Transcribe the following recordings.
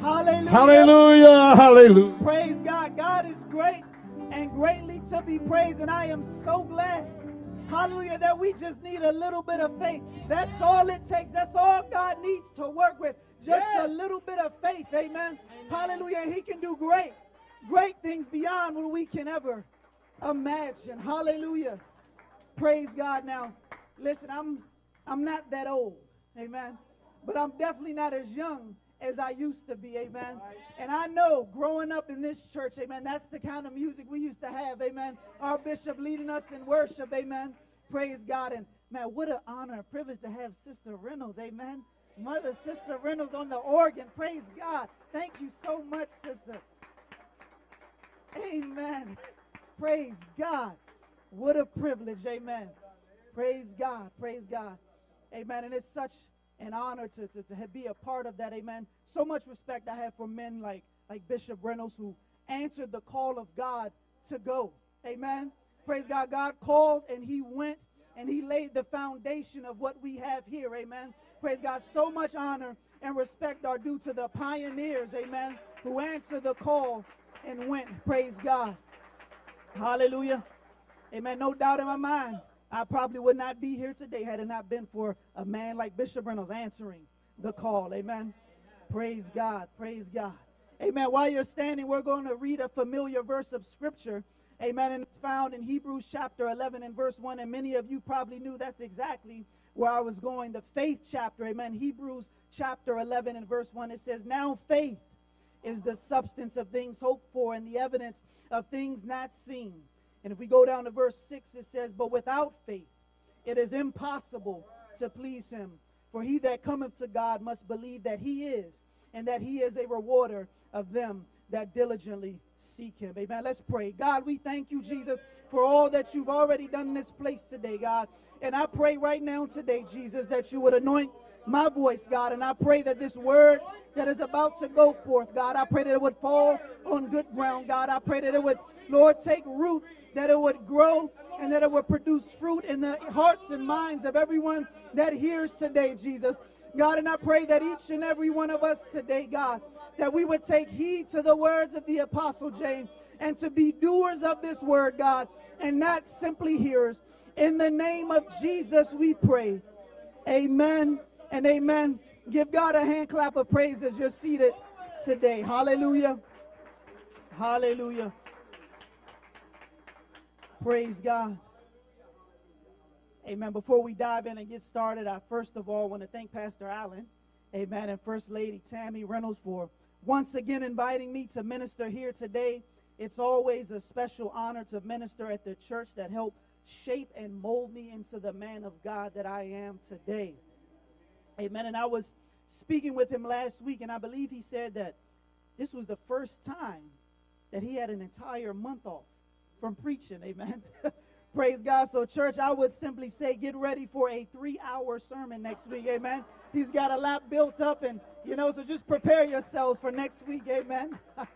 Hallelujah. Hallelujah. Hallelujah. Praise God. God is great and greatly to be praised. And I am so glad, hallelujah, that we just need a little bit of faith. That's all it takes. That's all God needs to work with. Just a little bit of faith. Amen. Hallelujah. He can do great, great things beyond what we can ever imagine. Hallelujah. Praise God. Now, listen, I'm I'm not that old. Amen. But I'm definitely not as young as I used to be, amen. And I know growing up in this church, amen, that's the kind of music we used to have, amen. Our bishop leading us in worship, amen. Praise God. And man, what an honor and privilege to have Sister Reynolds, amen. Mother Sister Reynolds on the organ. Praise God. Thank you so much, sister. Amen. Praise God. What a privilege, amen. Praise God. Praise God. Amen. And it's such an honor to, to, to be a part of that. Amen. So much respect I have for men like, like Bishop Reynolds who answered the call of God to go. Amen. Praise God. God called and he went and he laid the foundation of what we have here. Amen. Praise God. So much honor and respect are due to the pioneers. Amen. Who answered the call and went. Praise God. Hallelujah. Amen. No doubt in my mind I probably would not be here today had it not been for a man like Bishop Reynolds answering the call. Amen. Praise God. Praise God. Amen. While you're standing, we're going to read a familiar verse of Scripture. Amen. And it's found in Hebrews chapter 11 and verse 1. And many of you probably knew that's exactly where I was going. The faith chapter. Amen. Hebrews chapter 11 and verse 1. It says, Now faith is the substance of things hoped for and the evidence of things not seen. And if we go down to verse 6, it says, But without faith it is impossible to please him. For he that cometh to God must believe that he is, and that he is a rewarder of them that diligently seek him. Amen. Let's pray. God, we thank you, Jesus, for all that you've already done in this place today, God. And I pray right now today, Jesus, that you would anoint my voice, God. And I pray that this word that is about to go forth, God, I pray that it would fall on good ground, God. I pray that it would, Lord, take root, that it would grow, and that it would produce fruit in the hearts and minds of everyone that hears today, Jesus. God, and I pray that each and every one of us today, God, that we would take heed to the words of the Apostle James and to be doers of this word, God, and not simply hearers. In the name of Jesus, we pray. Amen and amen. Give God a hand clap of praise as you're seated today. Hallelujah. Hallelujah. Praise God. Amen. Before we dive in and get started, I first of all want to thank Pastor Allen, amen, and First Lady Tammy Reynolds for once again inviting me to minister here today. It's always a special honor to minister at the church that helped shape and mold me into the man of God that I am today. Amen. And I was speaking with him last week, and I believe he said that this was the first time that he had an entire month off from preaching. Amen. Praise God. So, church, I would simply say get ready for a three hour sermon next week. Amen. He's got a lot built up, and, you know, so just prepare yourselves for next week. Amen.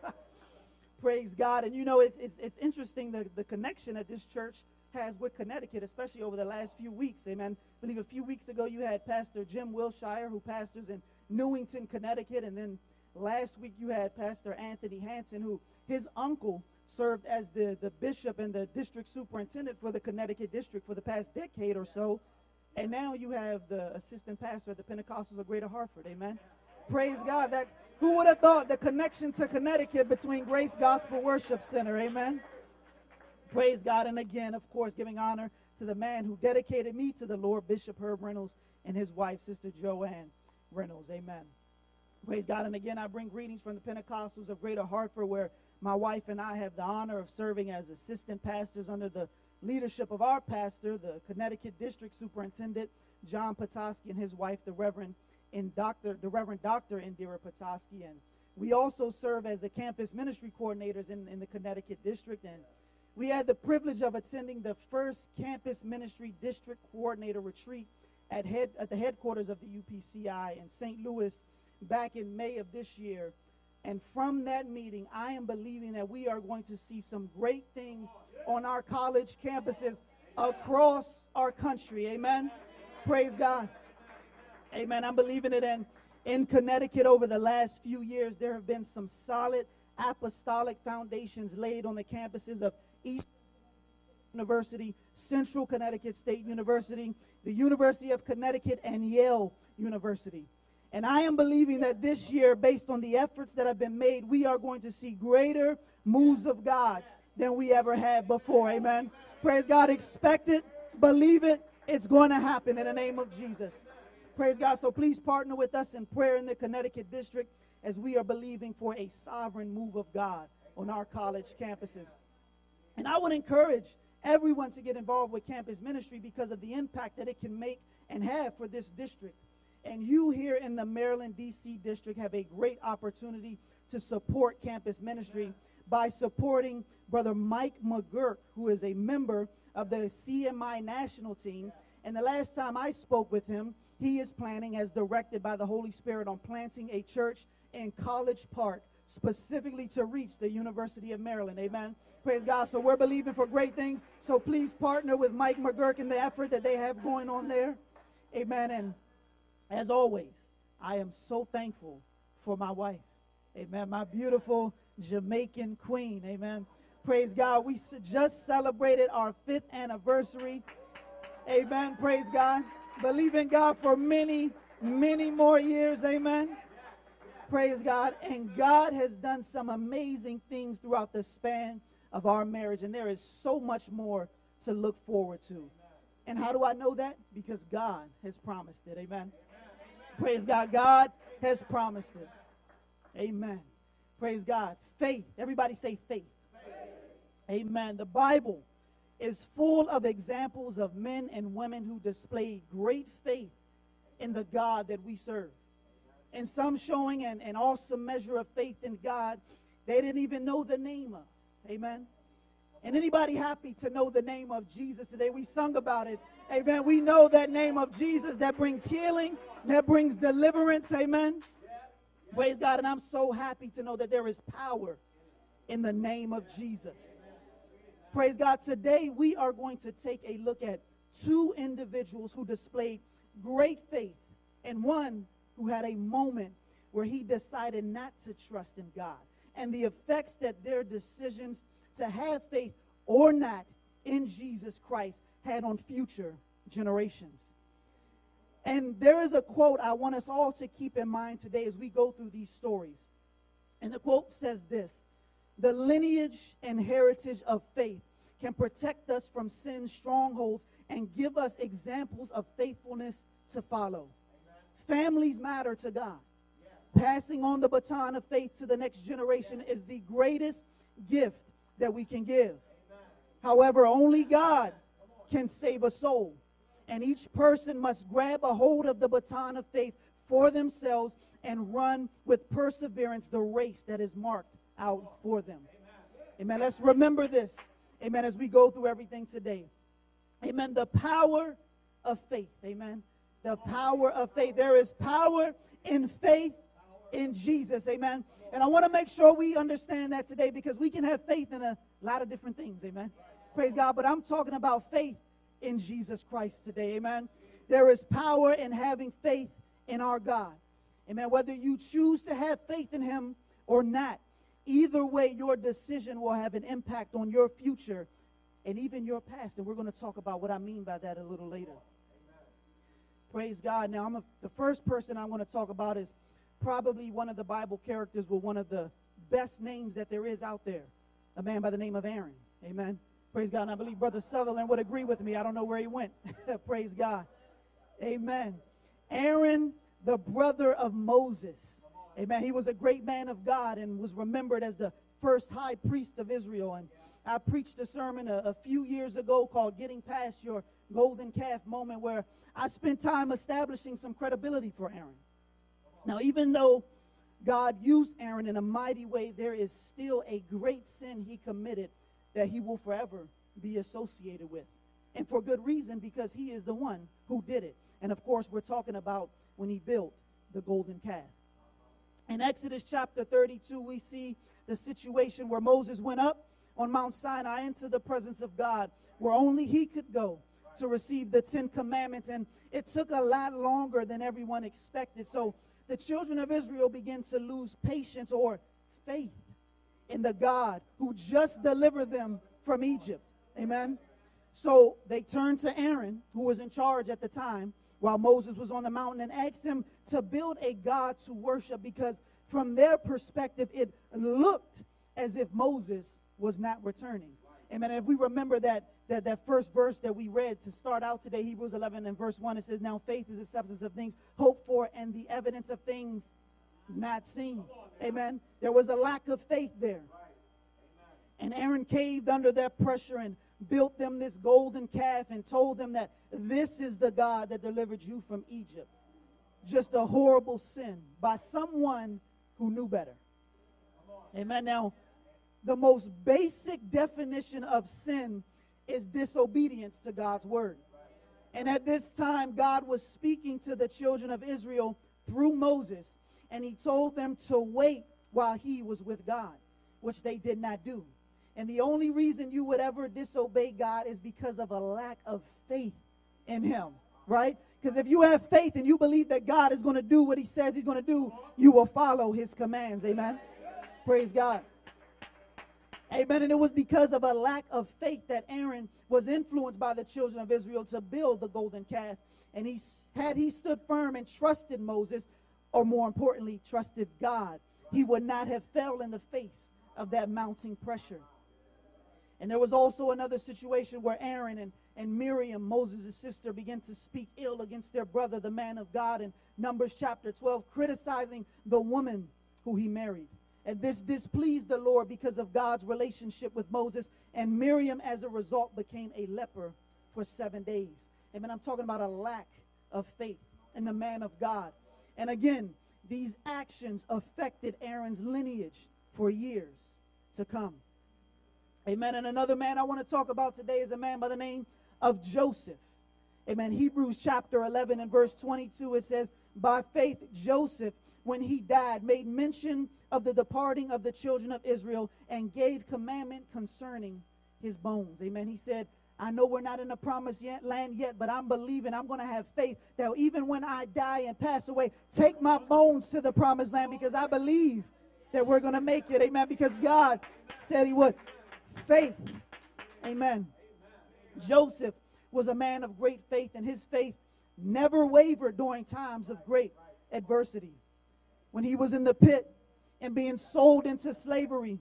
Praise God. And, you know, it's, it's, it's interesting the, the connection at this church has with Connecticut, especially over the last few weeks. Amen. I believe a few weeks ago you had Pastor Jim Wilshire, who pastors in Newington, Connecticut, and then last week you had Pastor Anthony Hanson, who his uncle served as the, the bishop and the district superintendent for the Connecticut district for the past decade or so. And now you have the assistant pastor at the Pentecostals of Greater Hartford. Amen. Praise God. That who would have thought the connection to Connecticut between Grace Gospel Worship Center. Amen. Praise God. And again, of course, giving honor to the man who dedicated me to the Lord, Bishop Herb Reynolds, and his wife, Sister Joanne Reynolds. Amen. Praise God. And again, I bring greetings from the Pentecostals of Greater Hartford, where my wife and I have the honor of serving as assistant pastors under the leadership of our pastor, the Connecticut District Superintendent, John Petoskey, and his wife, the Reverend in Dr. the Reverend Dr. Indira Petoskey. And we also serve as the campus ministry coordinators in, in the Connecticut District. And we had the privilege of attending the first campus ministry district coordinator retreat at, head, at the headquarters of the UPCI in St. Louis back in May of this year. And from that meeting, I am believing that we are going to see some great things on our college campuses across our country. Amen. Praise God. Amen. I'm believing it. And in Connecticut over the last few years, there have been some solid apostolic foundations laid on the campuses of East University, Central Connecticut State University, the University of Connecticut, and Yale University. And I am believing that this year, based on the efforts that have been made, we are going to see greater moves of God than we ever had before. Amen. Praise God. Expect it, believe it. It's going to happen in the name of Jesus. Praise God. So please partner with us in prayer in the Connecticut district as we are believing for a sovereign move of God on our college campuses. And I would encourage everyone to get involved with campus ministry because of the impact that it can make and have for this district. And you here in the Maryland, D.C. district have a great opportunity to support campus ministry by supporting Brother Mike McGurk, who is a member of the CMI national team. And the last time I spoke with him, he is planning, as directed by the Holy Spirit, on planting a church in College Park, specifically to reach the University of Maryland. Amen. Praise God. So we're believing for great things. So please partner with Mike McGurk in the effort that they have going on there. Amen. And as always, I am so thankful for my wife. Amen. My beautiful Jamaican queen. Amen. Praise God. We just celebrated our fifth anniversary. Amen. Praise God. Believe in God for many, many more years. Amen. Praise God. And God has done some amazing things throughout the span of our marriage. And there is so much more to look forward to. And how do I know that? Because God has promised it. Amen. Praise God. God has promised it. Amen. Praise God. Faith. Everybody say faith. Amen. The Bible is full of examples of men and women who displayed great faith in the God that we serve. And some showing an, an awesome measure of faith in God they didn't even know the name of. Amen. And anybody happy to know the name of Jesus today? We sung about it. Amen. We know that name of Jesus that brings healing, that brings deliverance. Amen. Praise God. And I'm so happy to know that there is power in the name of Jesus. Praise God. Today we are going to take a look at two individuals who displayed great faith and one who had a moment where he decided not to trust in God and the effects that their decisions to have faith or not in Jesus Christ had on future generations. And there is a quote I want us all to keep in mind today as we go through these stories. And the quote says this The lineage and heritage of faith can protect us from sin's strongholds and give us examples of faithfulness to follow. Amen. Families matter to God. Passing on the baton of faith to the next generation is the greatest gift that we can give. However, only God can save a soul. And each person must grab a hold of the baton of faith for themselves and run with perseverance the race that is marked out for them. Amen. Let's remember this. Amen. As we go through everything today. Amen. The power of faith. Amen. The power of faith. There is power in faith in Jesus. Amen. And I want to make sure we understand that today because we can have faith in a lot of different things. Amen. Praise God. But I'm talking about faith in Jesus Christ today. Amen. There is power in having faith in our God. Amen. Whether you choose to have faith in Him or not, either way, your decision will have an impact on your future and even your past. And we're going to talk about what I mean by that a little later. Praise God. Now, I'm a, the first person I want to talk about is probably one of the Bible characters with one of the best names that there is out there a man by the name of Aaron. Amen. Praise God. And I believe Brother Sutherland would agree with me. I don't know where he went. Praise God. Amen. Aaron, the brother of Moses. Amen. He was a great man of God and was remembered as the first high priest of Israel. And I preached a sermon a, a few years ago called Getting Past Your Golden Calf Moment, where I spent time establishing some credibility for Aaron. Now, even though God used Aaron in a mighty way, there is still a great sin he committed that he will forever be associated with. And for good reason, because he is the one who did it. And of course, we're talking about when he built the golden calf. In Exodus chapter 32, we see the situation where Moses went up on Mount Sinai into the presence of God, where only he could go to receive the Ten Commandments. And it took a lot longer than everyone expected. So the children of Israel begin to lose patience or faith in the God who just delivered them from Egypt. Amen. So they turned to Aaron, who was in charge at the time, while Moses was on the mountain, and asked him to build a God to worship because, from their perspective, it looked as if Moses was not returning. Amen. If we remember that, that, that first verse that we read to start out today, Hebrews 11 and verse 1, it says, Now faith is the substance of things hoped for and the evidence of things not seen. Amen. There was a lack of faith there. And Aaron caved under that pressure and built them this golden calf and told them that this is the God that delivered you from Egypt. Just a horrible sin by someone who knew better. Amen. Now, the most basic definition of sin is disobedience to God's word. And at this time, God was speaking to the children of Israel through Moses, and he told them to wait while he was with God, which they did not do. And the only reason you would ever disobey God is because of a lack of faith in him, right? Because if you have faith and you believe that God is going to do what he says he's going to do, you will follow his commands. Amen. Praise God. Amen. And it was because of a lack of faith that Aaron was influenced by the children of Israel to build the golden calf. And he had he stood firm and trusted Moses, or more importantly, trusted God, he would not have fell in the face of that mounting pressure. And there was also another situation where Aaron and, and Miriam, Moses' sister, began to speak ill against their brother, the man of God, in Numbers chapter 12, criticizing the woman who he married. And this displeased the Lord because of God's relationship with Moses. And Miriam, as a result, became a leper for seven days. Amen. I'm talking about a lack of faith in the man of God. And again, these actions affected Aaron's lineage for years to come. Amen. And another man I want to talk about today is a man by the name of Joseph. Amen. Hebrews chapter 11 and verse 22, it says, By faith, Joseph, when he died, made mention of the departing of the children of Israel and gave commandment concerning his bones. Amen. He said, I know we're not in the promised land yet, but I'm believing I'm going to have faith that even when I die and pass away, take my bones to the promised land because I believe that we're going to make it. Amen. Because God said he would faith. Amen. Joseph was a man of great faith, and his faith never wavered during times of great adversity. When he was in the pit and being sold into slavery,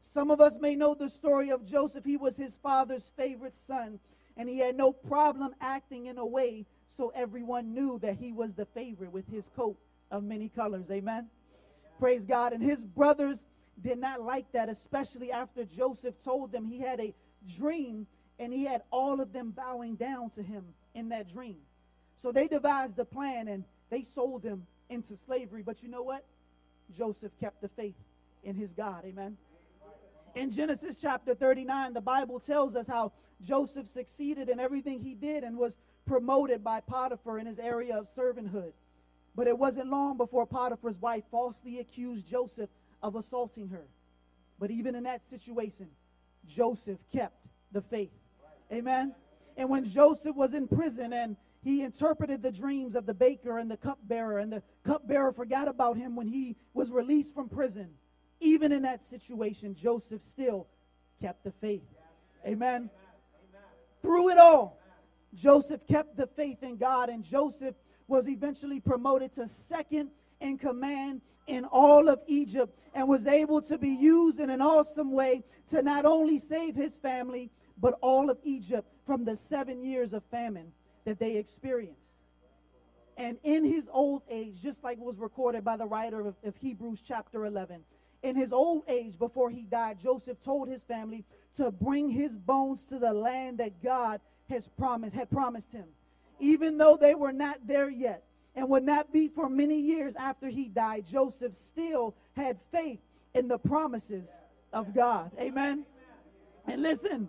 some of us may know the story of Joseph. He was his father's favorite son, and he had no problem acting in a way so everyone knew that he was the favorite with his coat of many colors. Amen. Praise God. And his brothers did not like that, especially after Joseph told them he had a dream and he had all of them bowing down to him in that dream. So they devised a plan and they sold him into slavery. But you know what? Joseph kept the faith in his God. Amen. In Genesis chapter 39, the Bible tells us how Joseph succeeded in everything he did and was promoted by Potiphar in his area of servanthood. But it wasn't long before Potiphar's wife falsely accused Joseph of assaulting her. But even in that situation, Joseph kept the faith. Amen. And when Joseph was in prison and he interpreted the dreams of the baker and the cupbearer, and the cupbearer forgot about him when he was released from prison. Even in that situation, Joseph still kept the faith. Amen. Through it all, Joseph kept the faith in God, and Joseph was eventually promoted to second in command in all of Egypt and was able to be used in an awesome way to not only save his family, but all of Egypt from the seven years of famine that they experienced. And in his old age, just like was recorded by the writer of, of Hebrews chapter 11, in his old age, before he died, Joseph told his family to bring his bones to the land that God has promised, had promised him. Even though they were not there yet, and would not be for many years after he died, Joseph still had faith in the promises of God. Amen. And listen,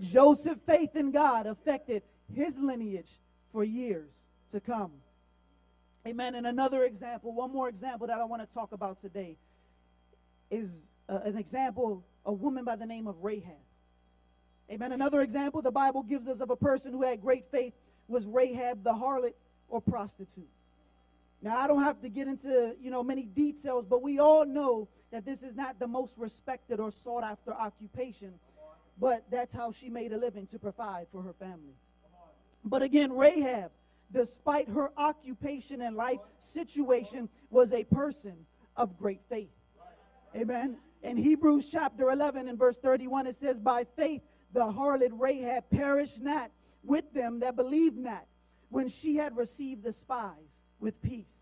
Joseph's faith in God affected his lineage for years to come. Amen. And another example, one more example that I want to talk about today is uh, an example, a woman by the name of Rahab. Amen. Another example the Bible gives us of a person who had great faith was Rahab the harlot or prostitute. Now, I don't have to get into, you know, many details, but we all know that this is not the most respected or sought after occupation, but that's how she made a living to provide for her family. But again, Rahab, despite her occupation and life situation, was a person of great faith. Amen. In Hebrews chapter 11 and verse 31, it says, By faith the harlot Rahab perished not with them that believed not when she had received the spies with peace.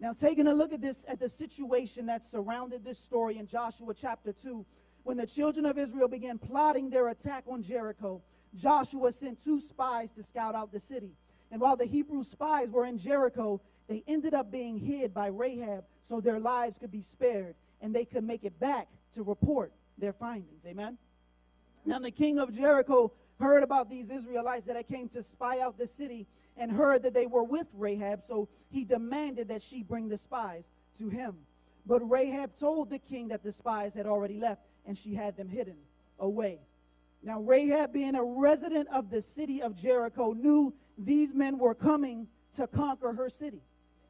Now, taking a look at this, at the situation that surrounded this story in Joshua chapter 2, when the children of Israel began plotting their attack on Jericho, Joshua sent two spies to scout out the city. And while the Hebrew spies were in Jericho, they ended up being hid by Rahab so their lives could be spared and they could make it back to report their findings. Amen. Now, the king of Jericho heard about these Israelites that had came to spy out the city and heard that they were with Rahab, so he demanded that she bring the spies to him. But Rahab told the king that the spies had already left and she had them hidden away. Now, Rahab, being a resident of the city of Jericho, knew these men were coming to conquer her city.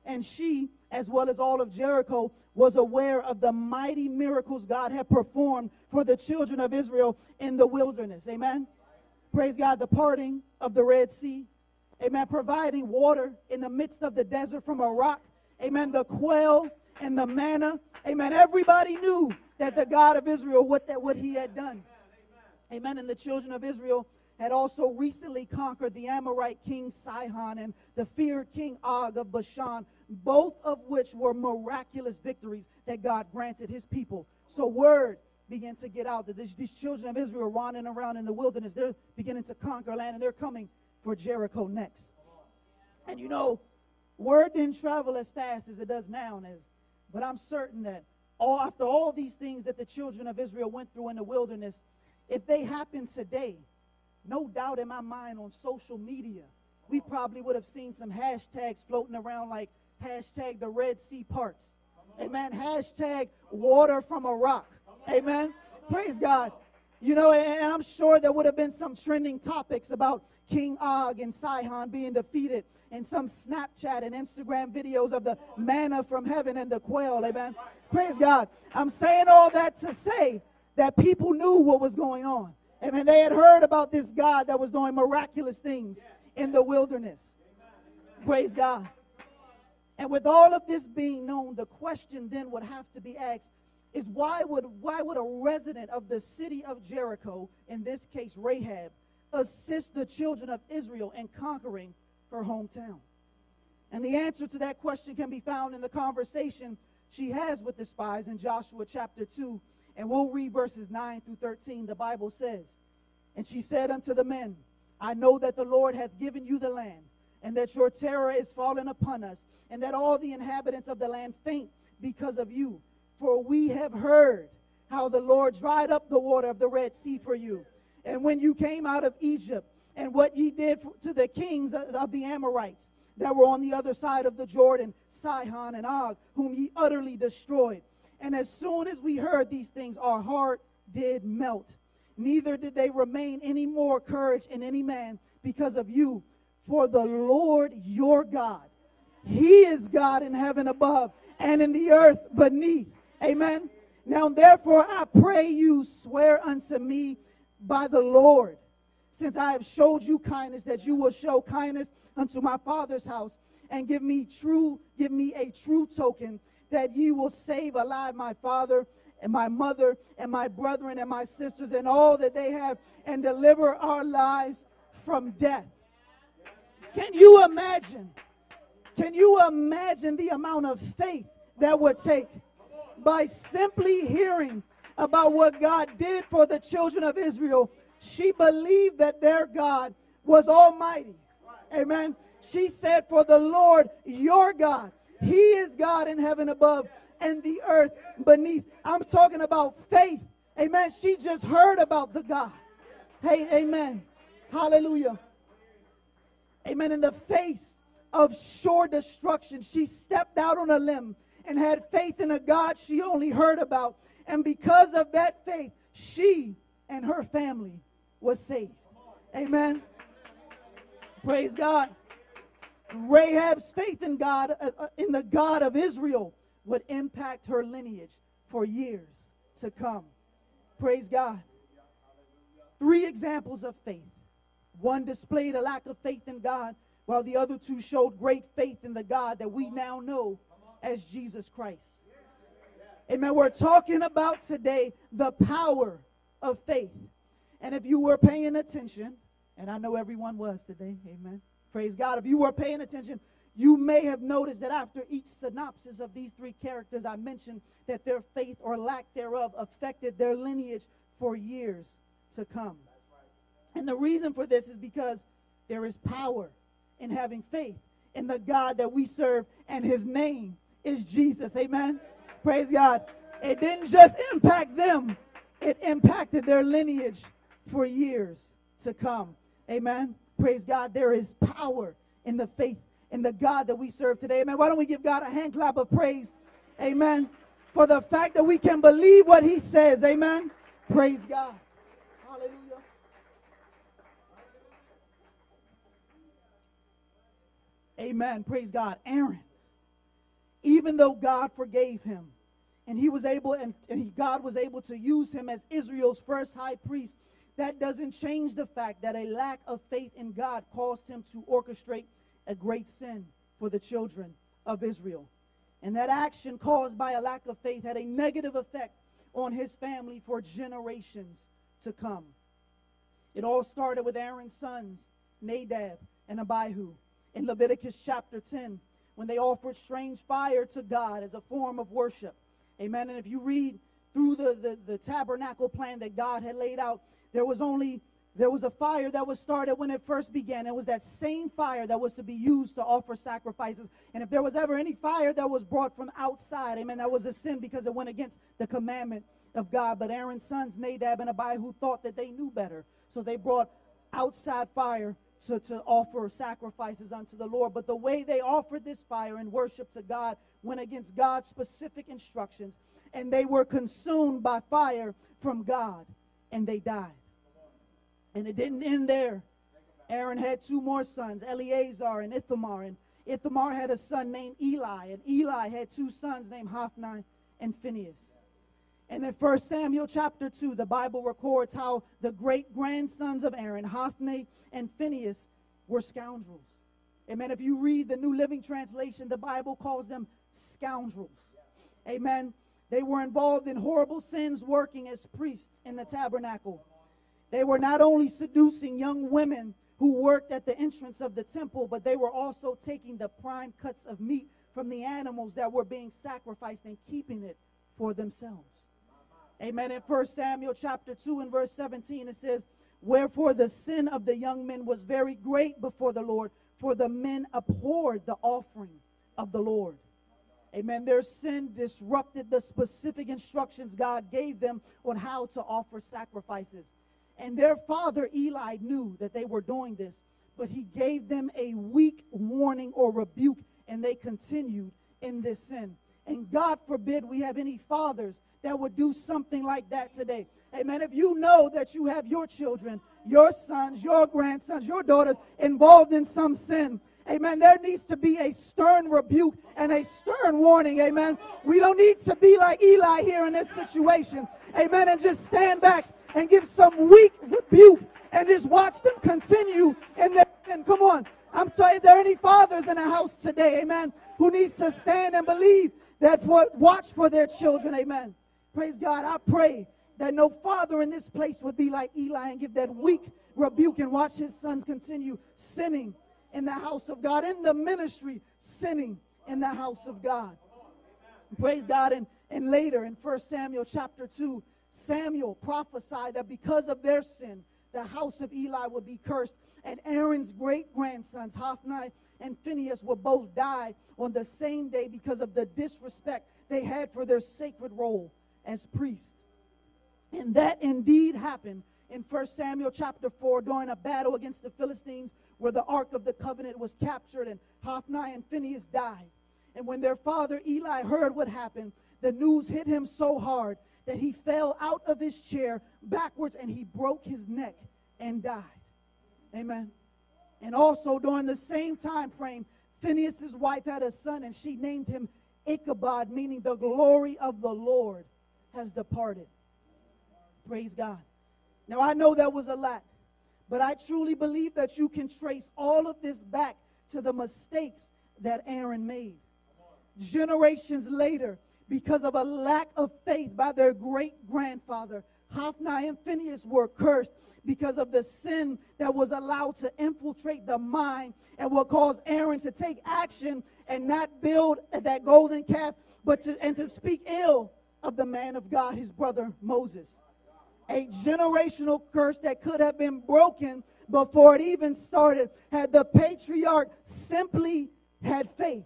And she, as well as all of Jericho, was aware of the mighty miracles God had performed for the children of Israel in the wilderness. Amen. Praise God, the parting of the Red Sea. Amen. Providing water in the midst of the desert from a rock. Amen. The quail and the manna. Amen. Everybody knew that the God of Israel, what, that, what he had done. Amen. And the children of Israel had also recently conquered the Amorite king Sihon and the feared king Og of Bashan, both of which were miraculous victories that God granted his people. So word began to get out that this, these children of Israel running around in the wilderness, they're beginning to conquer land and they're coming for Jericho next. And you know, word didn't travel as fast as it does now, as, but I'm certain that all after all these things that the children of Israel went through in the wilderness, if they happened today, no doubt in my mind on social media, we probably would have seen some hashtags floating around like hashtag the Red Sea parts. Amen. Hashtag water from a rock. Amen. Praise God. You know, and I'm sure there would have been some trending topics about King Og and Sihon being defeated and some Snapchat and Instagram videos of the manna from heaven and the quail. Amen. Praise God. I'm saying all that to say that people knew what was going on. Amen. They had heard about this God that was doing miraculous things in the wilderness. Praise God. And with all of this being known, the question then would have to be asked is why would why would a resident of the city of Jericho, in this case Rahab, assist the children of Israel in conquering her hometown? And the answer to that question can be found in the conversation she has with the spies in Joshua chapter 2. And we'll read verses 9 through 13. The Bible says, And she said unto the men, I know that the Lord hath given you the land, and that your terror is fallen upon us, and that all the inhabitants of the land faint because of you. For we have heard how the Lord dried up the water of the Red Sea for you and when you came out of Egypt, and what ye did to the kings of the Amorites that were on the other side of the Jordan, Sihon and Og, whom ye utterly destroyed. And as soon as we heard these things, our heart did melt. Neither did they remain any more courage in any man because of you. For the Lord your God, He is God in heaven above and in the earth beneath. Amen. Now therefore I pray you, swear unto me by the Lord, since I have showed you kindness, that you will show kindness unto my father's house, and give me true, give me a true token that ye will save alive my father and my mother and my brethren and my sisters and all that they have, and deliver our lives from death. Can you imagine? Can you imagine the amount of faith that would take by simply hearing about what God did for the children of Israel, she believed that their God was almighty. Amen. She said, For the Lord your God, He is God in heaven above and the earth beneath. I'm talking about faith. Amen. She just heard about the God. Hey, amen. Hallelujah. Amen. In the face of sure destruction, she stepped out on a limb and had faith in a God she only heard about and because of that faith, she and her family was saved. Amen. Praise God. Rahab's faith in God, uh, uh, in the God of Israel, would impact her lineage for years to come. Praise God. Three examples of faith. One displayed a lack of faith in God, while the other two showed great faith in the God that we now know as Jesus Christ. Amen. We're talking about today the power of faith. And if you were paying attention, and I know everyone was today, amen. Praise God. If you were paying attention, you may have noticed that after each synopsis of these three characters, I mentioned that their faith or lack thereof affected their lineage for years to come. And the reason for this is because there is power in having faith in the God that we serve, and his name is Jesus. Amen. Praise God. It didn't just impact them, it impacted their lineage for years to come. Amen. Praise God. There is power in the faith in the God that we serve today. Amen. Why don't we give God a hand clap of praise? Amen. For the fact that we can believe what he says. Amen. Praise God. Hallelujah. Amen. Praise God. Aaron, even though God forgave him, and he was able, and, and he, God was able to use him as Israel's first high priest, that doesn't change the fact that a lack of faith in God caused him to orchestrate a great sin for the children of Israel. And that action caused by a lack of faith had a negative effect on his family for generations to come. It all started with Aaron's sons, Nadab and Abihu in Leviticus chapter 10 when they offered strange fire to God as a form of worship. Amen. And if you read through the, the, the, tabernacle plan that God had laid out, there was only there was a fire that was started when it first began. It was that same fire that was to be used to offer sacrifices. And if there was ever any fire that was brought from outside, amen, that was a sin because it went against the commandment of God. But Aaron's sons, Nadab and Abihu, thought that they knew better. So they brought outside fire to, to offer sacrifices unto the Lord. But the way they offered this fire and worship to God went against God's specific instructions. And they were consumed by fire from God. And they died. And it didn't end there. Aaron had two more sons, Eleazar and Ithamar. And Ithamar had a son named Eli. And Eli had two sons named Hophni and Phinehas. And in 1 Samuel chapter 2, the Bible records how the great grandsons of Aaron, Hophni and Phinehas, were scoundrels. Amen. If you read the New Living Translation, the Bible calls them scoundrels. Amen. They were involved in horrible sins working as priests in the tabernacle. They were not only seducing young women who worked at the entrance of the temple, but they were also taking the prime cuts of meat from the animals that were being sacrificed and keeping it for themselves. Amen. In 1 Samuel chapter 2 and verse 17, it says, Wherefore the sin of the young men was very great before the Lord, for the men abhorred the offering of the Lord. Amen. Their sin disrupted the specific instructions God gave them on how to offer sacrifices. And their father Eli knew that they were doing this, but he gave them a weak warning or rebuke, and they continued in this sin. And God forbid we have any fathers that would do something like that today. Amen. If you know that you have your children, your sons, your grandsons, your daughters involved in some sin, Amen. There needs to be a stern rebuke and a stern warning. Amen. We don't need to be like Eli here in this situation. Amen. And just stand back and give some weak rebuke and just watch them continue in their sin. Come on. I'm sorry, there are any fathers in the house today, amen, who needs to stand and believe that for watch for their children, amen. Praise God. I pray that no father in this place would be like Eli and give that weak rebuke and watch his sons continue sinning in the house of God, in the ministry, sinning in the house of God. Praise God. And, and later in 1 Samuel chapter 2, Samuel prophesied that because of their sin, the house of Eli would be cursed, and Aaron's great grandsons, Hophni and Phinehas, would both die on the same day because of the disrespect they had for their sacred role as priests. And that indeed happened in 1 Samuel chapter 4 during a battle against the Philistines where the Ark of the Covenant was captured and Hophni and Phinehas died. And when their father Eli heard what happened, the news hit him so hard that he fell out of his chair backwards and he broke his neck and died. Amen. And also during the same time frame, Phinehas's wife had a son, and she named him Ichabod, meaning the glory of the Lord has departed. Praise God. Now, I know that was a lot, but I truly believe that you can trace all of this back to the mistakes that Aaron made. Generations later, because of a lack of faith by their great grandfather, Hophni and Phinehas were cursed because of the sin that was allowed to infiltrate the mind and what caused Aaron to take action and not build that golden calf, but to, and to speak ill of the man of God, his brother Moses. A generational curse that could have been broken before it even started had the patriarch simply had faith.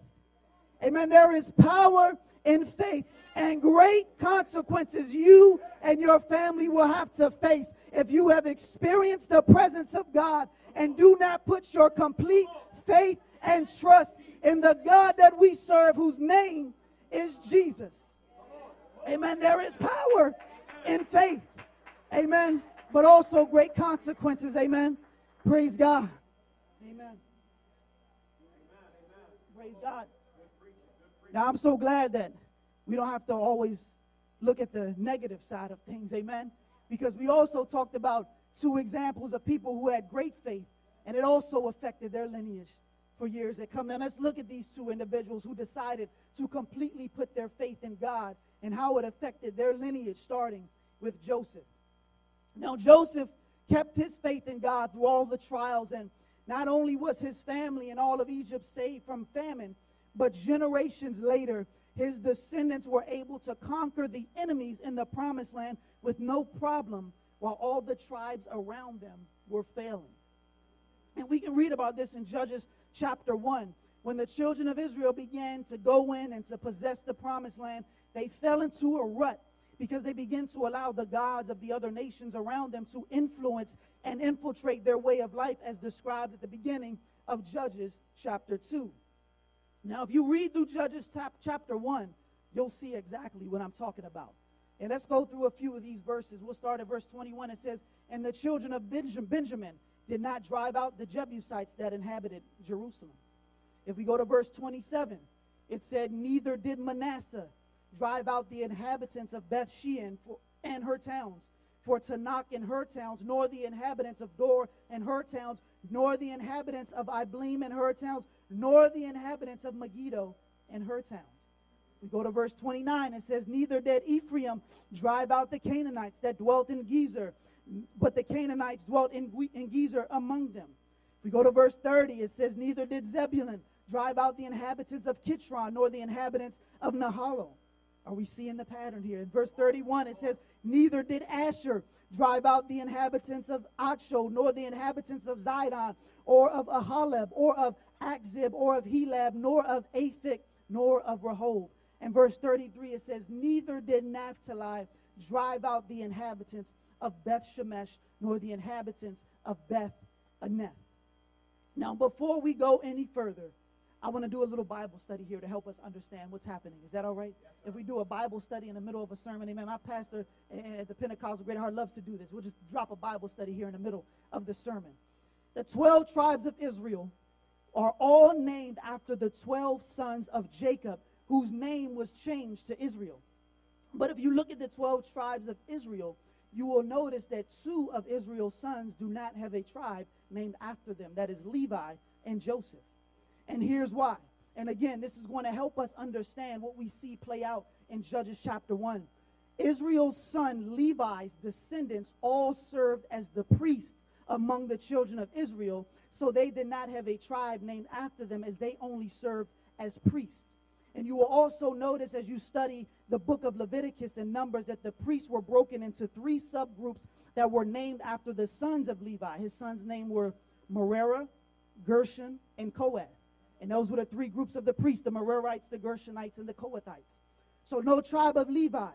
Amen. There is power in faith and great consequences you and your family will have to face if you have experienced the presence of God and do not put your complete faith and trust in the God that we serve, whose name is Jesus. Amen. There is power in faith. Amen. But also great consequences. Amen. Praise God. Amen. Praise God. Now, I'm so glad that we don't have to always look at the negative side of things. Amen. Because we also talked about two examples of people who had great faith, and it also affected their lineage for years that come. Now, let's look at these two individuals who decided to completely put their faith in God and how it affected their lineage, starting with Joseph. Now, Joseph kept his faith in God through all the trials, and not only was his family and all of Egypt saved from famine, but generations later, his descendants were able to conquer the enemies in the promised land with no problem, while all the tribes around them were failing. And we can read about this in Judges chapter 1. When the children of Israel began to go in and to possess the promised land, they fell into a rut because they began to allow the gods of the other nations around them to influence and infiltrate their way of life, as described at the beginning of Judges chapter 2. Now, if you read through Judges chapter 1, you'll see exactly what I'm talking about. And let's go through a few of these verses. We'll start at verse 21. It says, And the children of Benjamin did not drive out the Jebusites that inhabited Jerusalem. If we go to verse 27, it said, Neither did Manasseh drive out the inhabitants of Beth Shean and her towns, for Taanach and her towns, nor the inhabitants of Dor and her towns, nor the inhabitants of Ibleam and her towns, nor the inhabitants of Megiddo and her towns. We go to verse 29. It says, Neither did Ephraim drive out the Canaanites that dwelt in Gezer, but the Canaanites dwelt in, in Gezer among them. If we go to verse 30, it says, Neither did Zebulun drive out the inhabitants of Kitron, nor the inhabitants of Nahalo. Are we seeing the pattern here? In verse 31, it says, Neither did Asher drive out the inhabitants of Achshon, nor the inhabitants of Zidon, or of Ahaleb, or of Achzib, or of Helab, nor of Aphik, nor of Rehob. And verse 33, it says, Neither did Naphtali drive out the inhabitants of Beth Shemesh, nor the inhabitants of Beth Anath. Now, before we go any further, I want to do a little Bible study here to help us understand what's happening. Is that all right? Yes, if we do a Bible study in the middle of a sermon, amen. My pastor at the Pentecostal Greater Hartford loves to do this. We'll just drop a Bible study here in the middle of the sermon. The 12 tribes of Israel are all named after the 12 sons of Jacob, whose name was changed to Israel. But if you look at the 12 tribes of Israel, you will notice that two of Israel's sons do not have a tribe named after them. That is Levi and Joseph. And here's why. And again, this is going to help us understand what we see play out in Judges chapter 1. Israel's son Levi's descendants all served as the priests among the children of Israel, so they did not have a tribe named after them as they only served as priests. And you will also notice as you study the book of Leviticus and Numbers that the priests were broken into three subgroups that were named after the sons of Levi. His sons' name were Merari, Gershon, and Kohath. And those were the three groups of the priests the Merarites, the Gershonites, and the Kohathites. So no tribe of Levi.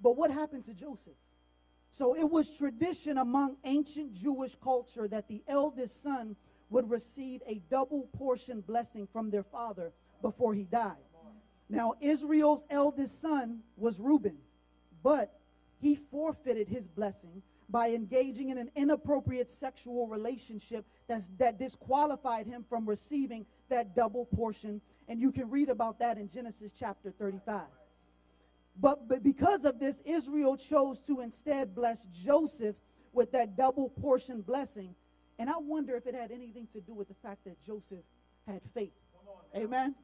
But what happened to Joseph? So it was tradition among ancient Jewish culture that the eldest son would receive a double portion blessing from their father before he died. Now, Israel's eldest son was Reuben, but he forfeited his blessing by engaging in an inappropriate sexual relationship that's, that disqualified him from receiving that double portion. And you can read about that in Genesis chapter 35. But, but because of this, Israel chose to instead bless Joseph with that double portion blessing. And I wonder if it had anything to do with the fact that Joseph had faith. Amen.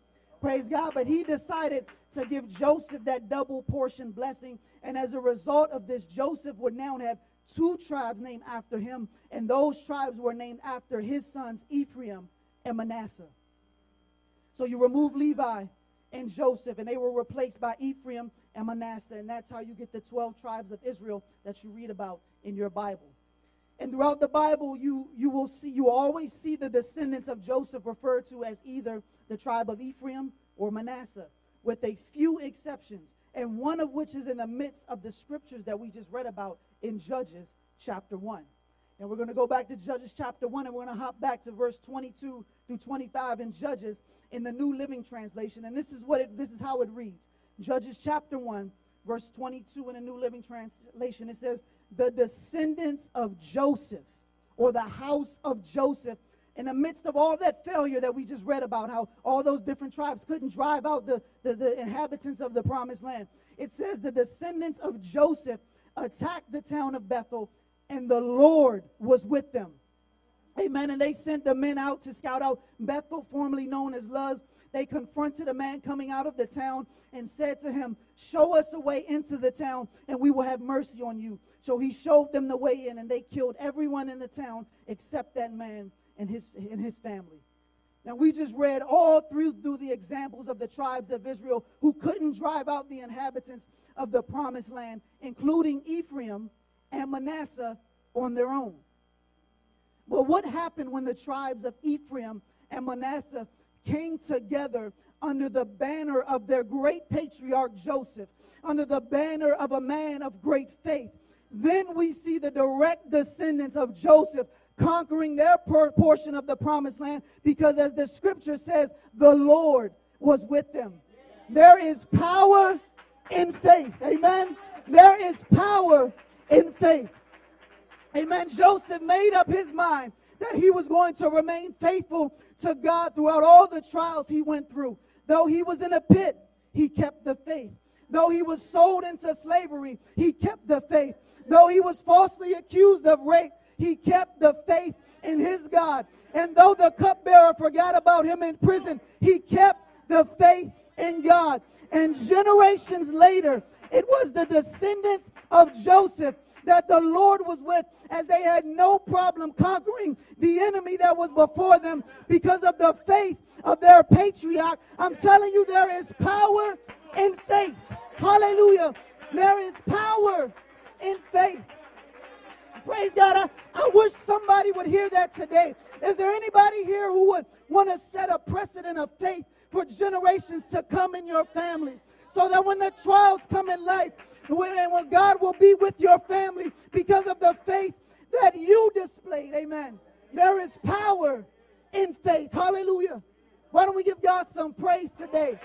Praise God. But he decided to give Joseph that double portion blessing. And as a result of this, Joseph would now have two tribes named after him. And those tribes were named after his sons, Ephraim and Manasseh. So you remove Levi and Joseph, and they were replaced by Ephraim and Manasseh. And that's how you get the 12 tribes of Israel that you read about in your Bible. And throughout the Bible, you, you will see, you always see the descendants of Joseph referred to as either the tribe of Ephraim or Manasseh, with a few exceptions, and one of which is in the midst of the scriptures that we just read about in Judges chapter 1. And we're going to go back to Judges chapter 1, and we're going to hop back to verse 22 through 25 in Judges in the New Living Translation. And this is what it, this is how it reads. Judges chapter 1, verse 22 in the New Living Translation. It says, The descendants of Joseph, or the house of Joseph, in the midst of all that failure that we just read about, how all those different tribes couldn't drive out the, the, the inhabitants of the promised land. It says, The descendants of Joseph attacked the town of Bethel, and the Lord was with them. Amen. And they sent the men out to scout out Bethel, formerly known as Luz, they confronted a man coming out of the town and said to him, Show us a way into the town, and we will have mercy on you. So he showed them the way in, and they killed everyone in the town except that man and his, and his family. Now, we just read all through, through the examples of the tribes of Israel who couldn't drive out the inhabitants of the promised land, including Ephraim and Manasseh on their own. But what happened when the tribes of Ephraim and Manasseh came together under the banner of their great patriarch Joseph, under the banner of a man of great faith. Then we see the direct descendants of Joseph conquering their portion of the promised land because, as the scripture says, the Lord was with them. There is power in faith. Amen. There is power in faith. Amen. Joseph made up his mind that he was going to remain faithful to God throughout all the trials he went through. Though he was in a pit, he kept the faith. Though he was sold into slavery, he kept the faith. Though he was falsely accused of rape, he kept the faith in his God. And though the cupbearer forgot about him in prison, he kept the faith in God. And generations later, it was the descendants of Joseph that the Lord was with as they had no problem conquering the enemy that was before them because of the faith of their patriarch. I'm telling you, there is power in faith. Hallelujah. There is power in faith. Praise God. I, I wish somebody would hear that today. Is there anybody here who would want to set a precedent of faith for generations to come in your family? So that when the trials come in life, and when God will be with your family because of the faith that you displayed. Amen. There is power in faith. Hallelujah. Why don't we give God some praise today?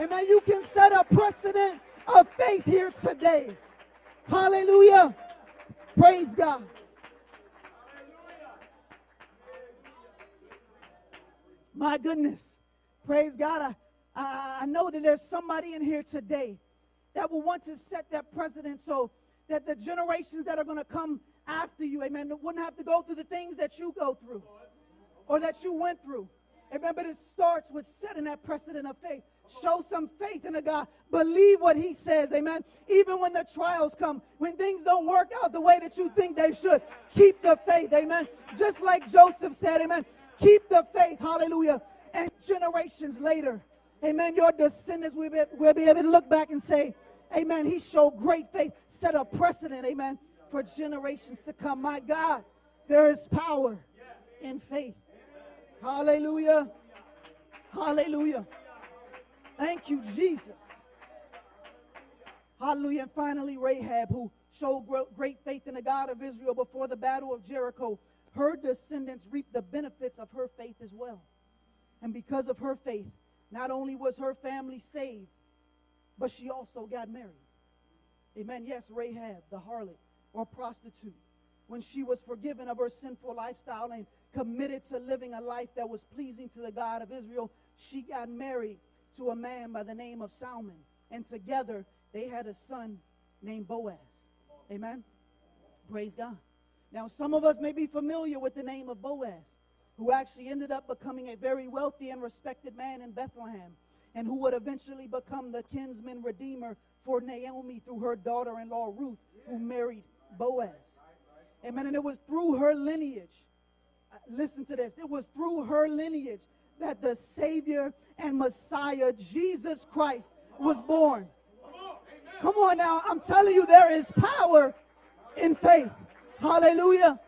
Amen. You can set a precedent of faith here today. Hallelujah. Praise God. My goodness. Praise God. I, I, I know that there's somebody in here today that will want to set that precedent so that the generations that are going to come after you, amen, wouldn't have to go through the things that you go through or that you went through. Amen. But it starts with setting that precedent of faith. Show some faith in a God. Believe what He says. Amen. Even when the trials come, when things don't work out the way that you think they should, keep the faith. Amen. Just like Joseph said. Amen. Keep the faith. Hallelujah. And generations later, amen, your descendants will be, will be able to look back and say, Amen. He showed great faith, set a precedent, amen, for generations to come. My God, there is power in faith. Hallelujah. Hallelujah. Thank you, Jesus. Hallelujah. And finally, Rahab, who showed great faith in the God of Israel before the battle of Jericho, her descendants reaped the benefits of her faith as well. And because of her faith, not only was her family saved, but she also got married. Amen. Yes, Rahab, the harlot or prostitute, when she was forgiven of her sinful lifestyle and committed to living a life that was pleasing to the God of Israel, she got married to a man by the name of Salmon. And together they had a son named Boaz. Amen. Praise God. Now, some of us may be familiar with the name of Boaz, who actually ended up becoming a very wealthy and respected man in Bethlehem, and who would eventually become the kinsman redeemer for Naomi through her daughter in law Ruth, who married Boaz. Amen. And it was through her lineage, uh, listen to this, it was through her lineage that the Savior and Messiah, Jesus Christ, was born. Come on now, I'm telling you, there is power in faith. Hallelujah.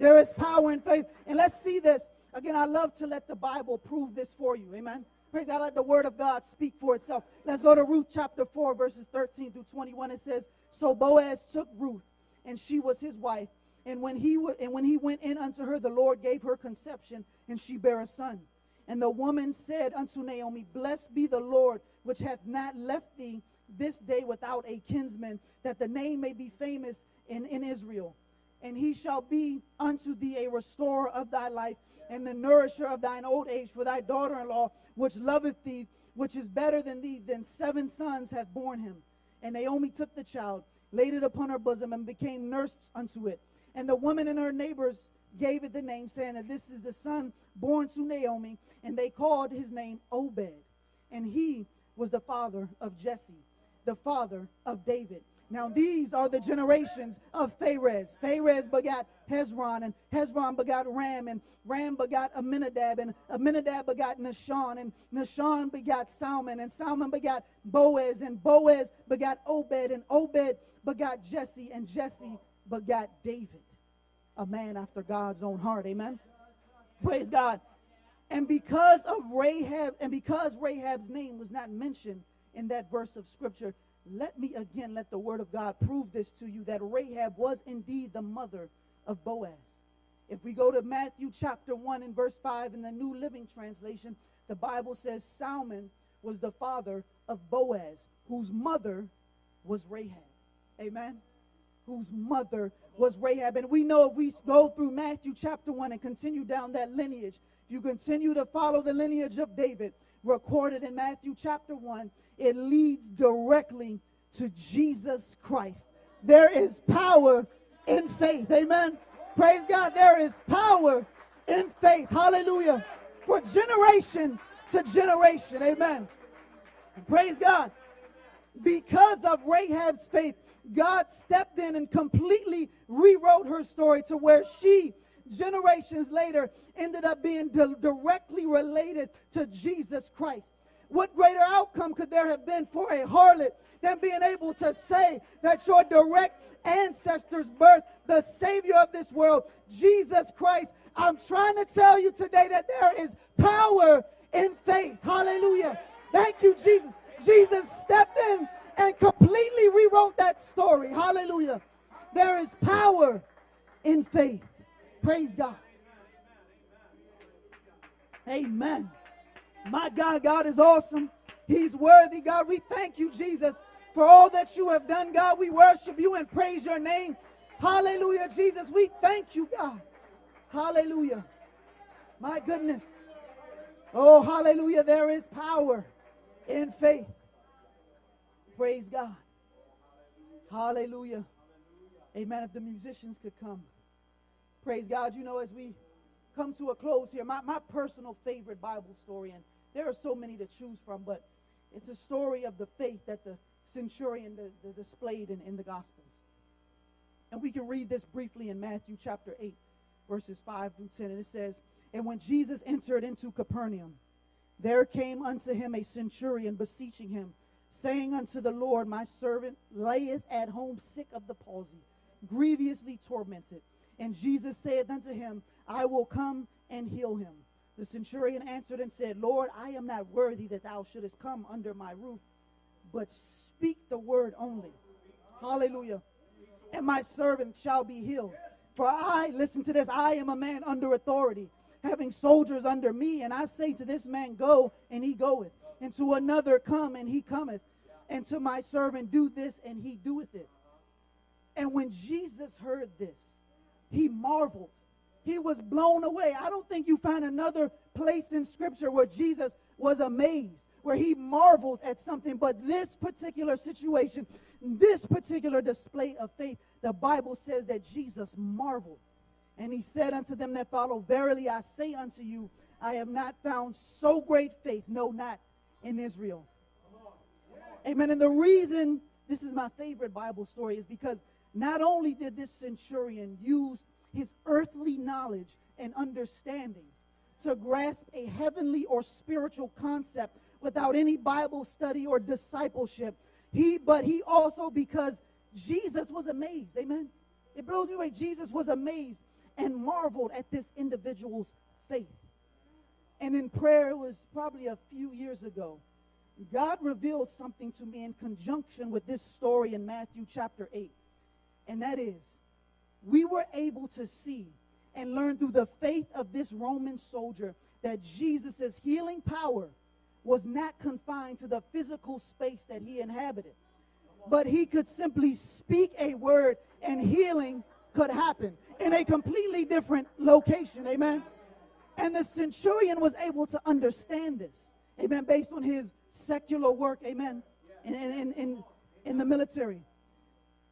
There is power in faith. And let's see this. Again, I love to let the Bible prove this for you. Amen. Praise God. Let the word of God speak for itself. Let's go to Ruth chapter 4, verses 13 through 21. It says, So Boaz took Ruth, and she was his wife. And when he w- and when he went in unto her, the Lord gave her conception, and she bare a son. And the woman said unto Naomi, Blessed be the Lord, which hath not left thee this day without a kinsman, that the name may be famous in, in Israel. And he shall be unto thee a restorer of thy life, and the nourisher of thine old age, for thy daughter in law, which loveth thee, which is better than thee, than seven sons hath borne him. And Naomi took the child, laid it upon her bosom, and became nurse unto it. And the woman and her neighbors gave it the name, saying that this is the son born to Naomi, and they called his name Obed. And he was the father of Jesse, the father of David. Now these are the generations of Pharez. Pharez begot Hezron, and Hezron begot Ram, and Ram begot Amminadab, and Amminadab begot Nahshon, and Nahshon begot Salmon, and Salmon begot Boaz, and Boaz begot Obed, and Obed begot Jesse, and Jesse begot David, a man after God's own heart. Amen. Praise God. And because of Rahab, and because Rahab's name was not mentioned in that verse of scripture, let me again let the word of God prove this to you that Rahab was indeed the mother of Boaz. If we go to Matthew chapter 1 and verse 5 in the New Living Translation, the Bible says Salmon was the father of Boaz, whose mother was Rahab. Amen. Whose mother was Rahab. And we know if we go through Matthew chapter 1 and continue down that lineage, if you continue to follow the lineage of David recorded in Matthew chapter 1, it leads directly to Jesus Christ. There is power in faith. Amen. Praise God. There is power in faith. Hallelujah. For generation to generation. Amen. Praise God. Because of Rahab's faith, God stepped in and completely rewrote her story to where she, generations later, ended up being di- directly related to Jesus Christ. What greater outcome could there have been for a harlot than being able to say that your direct ancestors birthed the Savior of this world, Jesus Christ? I'm trying to tell you today that there is power in faith. Hallelujah. Thank you, Jesus. Jesus stepped in and completely rewrote that story. Hallelujah. There is power in faith. Praise God. Amen. My God, God is awesome. He's worthy, God. We thank you, Jesus, for all that you have done, God. We worship you and praise your name. Hallelujah, Jesus. We thank you, God. Hallelujah. My goodness. Oh, hallelujah. There is power in faith. Praise God. Hallelujah. Amen. If the musicians could come. Praise God. You know, as we come to a close here, my, my personal favorite Bible story, and there are so many to choose from, but it's a story of the faith that the centurion the, the displayed in, in the Gospels. And we can read this briefly in Matthew chapter 8, verses 5 through 10. And it says, And when Jesus entered into Capernaum, there came unto him a centurion beseeching him, saying unto the Lord, My servant layeth at home sick of the palsy, grievously tormented. And Jesus saith unto him, I will come and heal him. The centurion answered and said, Lord, I am not worthy that thou shouldest come under my roof, but speak the word only. Hallelujah. And my servant shall be healed. For I, listen to this, I am a man under authority, having soldiers under me. And I say to this man, Go, and he goeth. And to another, Come, and he cometh. And to my servant, Do this, and he doeth it. And when Jesus heard this, he marveled. He was blown away. I don't think you find another place in Scripture where Jesus was amazed, where he marveled at something. But this particular situation, this particular display of faith, the Bible says that Jesus marveled. And he said unto them that follow, Verily I say unto you, I have not found so great faith, no, not in Israel. Amen. And the reason this is my favorite Bible story is because not only did this centurion use his earthly knowledge and understanding to grasp a heavenly or spiritual concept without any Bible study or discipleship, he but he also because Jesus was amazed. Amen. It blows me away. Jesus was amazed and marveled at this individual's faith. And in prayer, it was probably a few years ago. God revealed something to me in conjunction with this story in Matthew chapter 8. And that is, we were able to see and learn through the faith of this Roman soldier that Jesus' healing power was not confined to the physical space that he inhabited, but he could simply speak a word and healing could happen in a completely different location. Amen. And the centurion was able to understand this. Amen. Based on his secular work. Amen. In, in, in, in the military.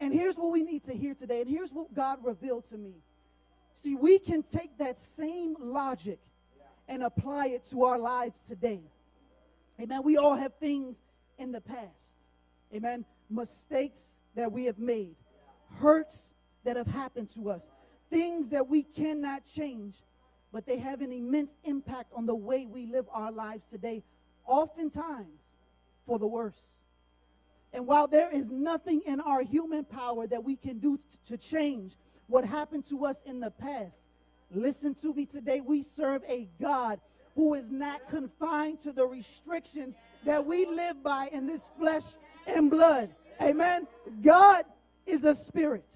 And here's what we need to hear today. And here's what God revealed to me. See, we can take that same logic and apply it to our lives today. Amen. We all have things in the past. Amen. Mistakes that we have made, hurts that have happened to us, things that we cannot change, but they have an immense impact on the way we live our lives today, oftentimes for the worse. And while there is nothing in our human power that we can do to change what happened to us in the past, listen to me today. We serve a God who is not confined to the restrictions that we live by in this flesh and blood. Amen. God is a spirit.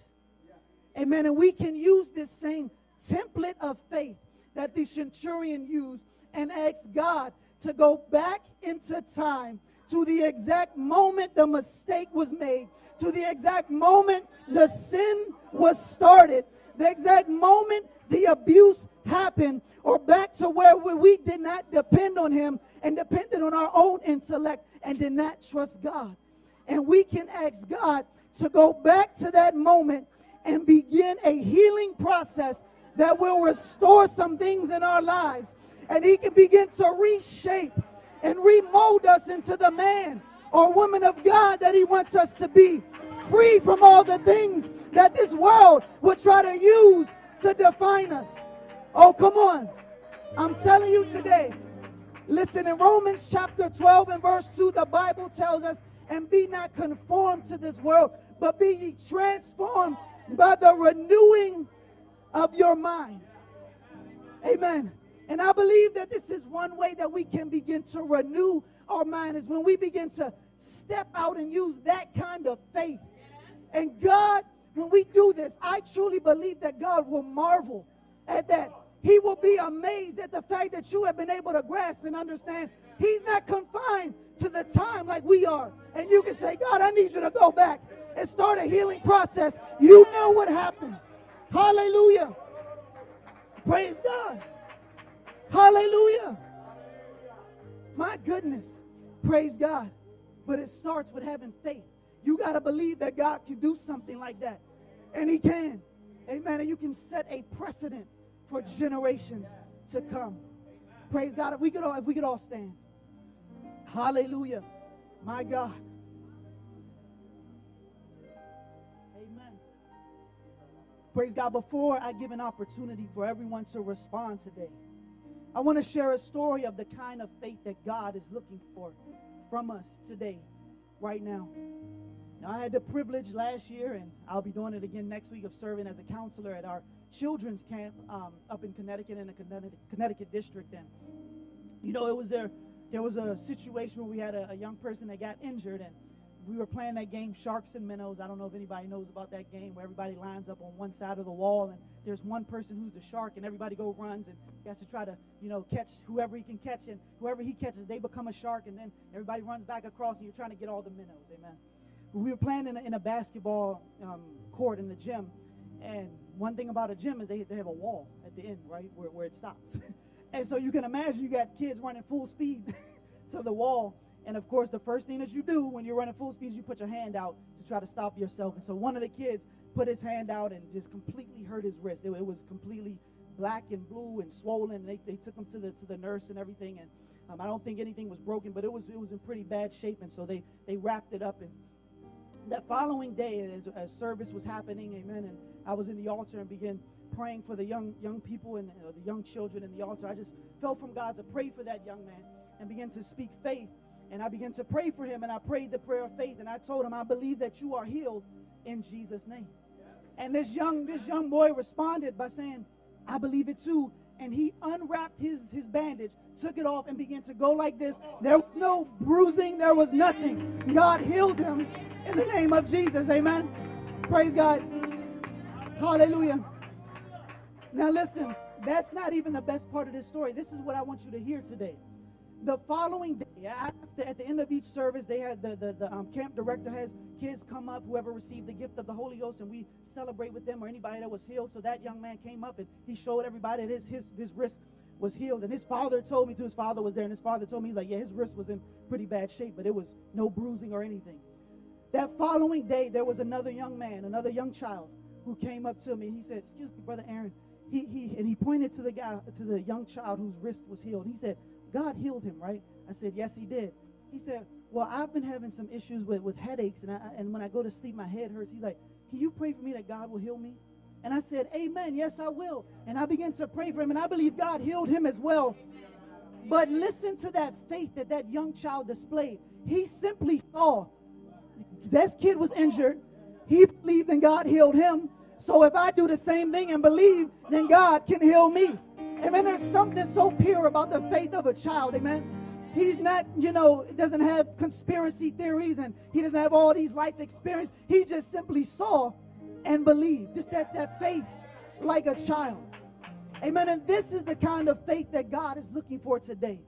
Amen. And we can use this same template of faith that the centurion used and ask God to go back into time to the exact moment the mistake was made, to the exact moment the sin was started, the exact moment the abuse happened, or back to where we did not depend on Him and depended on our own intellect and did not trust God. And we can ask God to go back to that moment and begin a healing process that will restore some things in our lives. And He can begin to reshape and remold us into the man or woman of God that He wants us to be, free from all the things that this world would try to use to define us. Oh, come on. I'm telling you today. Listen, in Romans chapter 12 and verse 2, the Bible tells us, and be not conformed to this world, but be ye transformed by the renewing of your mind. Amen. And I believe that this is one way that we can begin to renew our mind is when we begin to step out and use that kind of faith. And God, when we do this, I truly believe that God will marvel at that. He will be amazed at the fact that you have been able to grasp and understand He's not confined to the time like we are. And you can say, God, I need you to go back and start a healing process. You know what happened. Hallelujah. Praise God. Hallelujah. My goodness. Praise God. But it starts with having faith. You got to believe that God can do something like that. And He can. Amen. And you can set a precedent for generations to come. Praise God. If we could all, if we could all stand. Hallelujah. My God. Amen. Praise God. Before I give an opportunity for everyone to respond today, I want to share a story of the kind of faith that God is looking for from us today, right now. Now, I had the privilege last year, and I'll be doing it again next week, of serving as a counselor at our children's camp um, up in Connecticut in the Connecticut, district. And you know, it was there. There was a situation where we had a, a young person that got injured, and we were playing that game Sharks and Minnows. I don't know if anybody knows about that game where everybody lines up on one side of the wall and there's one person who's the shark and everybody go runs and he has to try to, you know, catch whoever he can catch and whoever he catches, they become a shark and then everybody runs back across and you're trying to get all the minnows. Amen. We were playing in a, in a basketball um, court in the gym And one thing about a gym is they, they have a wall at the end, right, where, where it stops. and so you can imagine you got kids running full speed to the wall. And of course, the first thing that you do when you're running full speed is you put your hand out to try to stop yourself. And so one of the kids put his hand out and just completely hurt his wrist. It, it was completely black and blue and swollen. And they, they took him to the to the nurse and everything. And um, I don't think anything was broken, but it was it was in pretty bad shape. And so they they wrapped it up. And that following day, as, as service was happening, amen. And I was in the altar and began praying for the young young people and uh, the young children in the altar. I just felt from God to pray for that young man and begin to speak faith. And I began to pray for him, and I prayed the prayer of faith, and I told him, I believe that you are healed in Jesus' name. And this young this young boy responded by saying, I believe it too. And he unwrapped his, his bandage, took it off, and began to go like this. There was no bruising, there was nothing. God healed him in the name of Jesus. Amen. Praise God. Hallelujah. Now, listen, that's not even the best part of this story. This is what I want you to hear today. The following day, after, at the end of each service, they had the, the, the um, camp director has kids come up, whoever received the gift of the Holy Ghost, and we celebrate with them or anybody that was healed. So that young man came up and he showed everybody that his, his, his wrist was healed. And his father told me, to his father was there, and his father told me, he's like, yeah, his wrist was in pretty bad shape, but it was no bruising or anything. That following day, there was another young man, another young child, who came up to me. He said, Excuse me, Brother Aaron. He, he, and he pointed to the guy, to the young child whose wrist was healed. He said, God healed him, right? I said, Yes, he did. He said, Well, I've been having some issues with, with headaches, and, I, and when I go to sleep, my head hurts. He's like, Can you pray for me that God will heal me? And I said, Amen. Yes, I will. And I began to pray for him, and I believe God healed him as well. But listen to that faith that that young child displayed. He simply saw this kid was injured. He believed and God healed him. So if I do the same thing and believe, then God can heal me. Amen. There's something so pure about the faith of a child. Amen. He's not, you know, doesn't have conspiracy theories and he doesn't have all these life experience. He just simply saw and believed. Just that, that faith like a child. Amen. And this is the kind of faith that God is looking for today.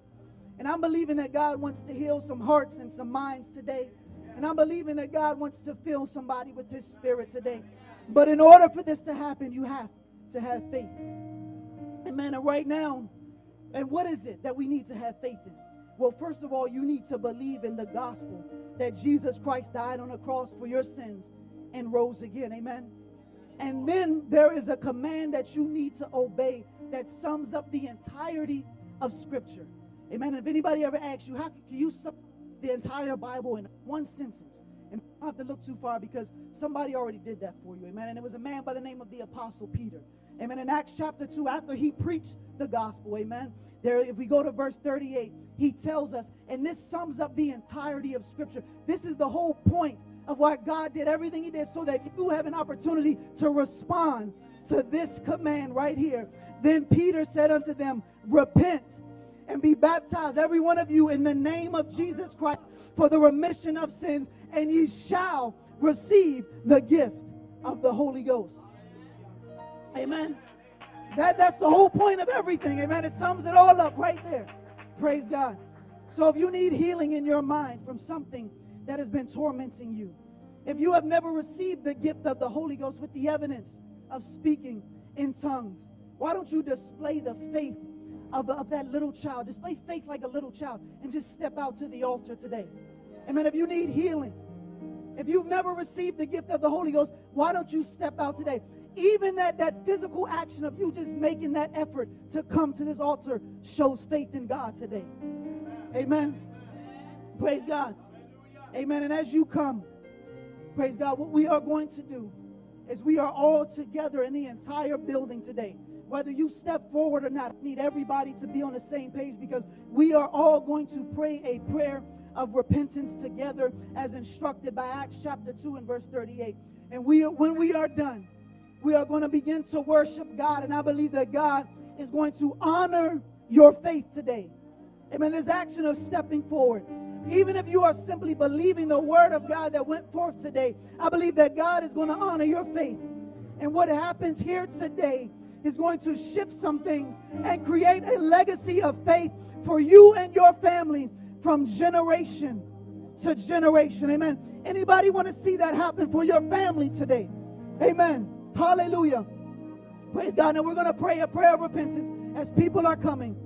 And I'm believing that God wants to heal some hearts and some minds today. And I'm believing that God wants to fill somebody with His Spirit today. But in order for this to happen, you have to have faith. Amen. And right now, and what is it that we need to have faith in? Well, first of all, you need to believe in the gospel that Jesus Christ died on a cross for your sins and rose again. Amen. And then there is a command that you need to obey that sums up the entirety of Scripture. Amen. If anybody ever asks you, how can you sum the entire Bible in one sentence? And you don't have to look too far because somebody already did that for you. Amen. And it was a man by the name of the Apostle Peter. Amen. In Acts chapter 2, after he preached the gospel, amen. There, if we go to verse 38, he tells us, and this sums up the entirety of Scripture. This is the whole point of why God did everything He did so that you have an opportunity to respond to this command right here. Then Peter said unto them, Repent and be baptized, every one of you, in the name of Jesus Christ for the remission of sins, and ye shall receive the gift of the Holy Ghost. Amen. That, that's the whole point of everything. Amen. It sums it all up right there. Praise God. So if you need healing in your mind from something that has been tormenting you, if you have never received the gift of the Holy Ghost with the evidence of speaking in tongues, why don't you display the faith of, of that little child? Display faith like a little child and just step out to the altar today. Amen. If you need healing, if you've never received the gift of the Holy Ghost, why don't you step out today? Even that, that physical action of you just making that effort to come to this altar shows faith in God today. Amen. Praise God. Amen. And as you come, praise God, what we are going to do is we are all together in the entire building today. Whether you step forward or not, I need everybody to be on the same page because we are all going to pray a prayer of repentance together as instructed by Acts chapter 2 and verse 38. And we when we are done, we are going to begin to worship God. And I believe that God is going to honor your faith today. Amen. This action of stepping forward. Even if you are simply believing the word of God that went forth today, I believe that God is going to honor your faith. And what happens here today is going to shift some things and create a legacy of faith for you and your family from generation to generation. Amen. Anybody want to see that happen for your family today? Amen. Hallelujah. Praise God. And we're going to pray a prayer of repentance as people are coming.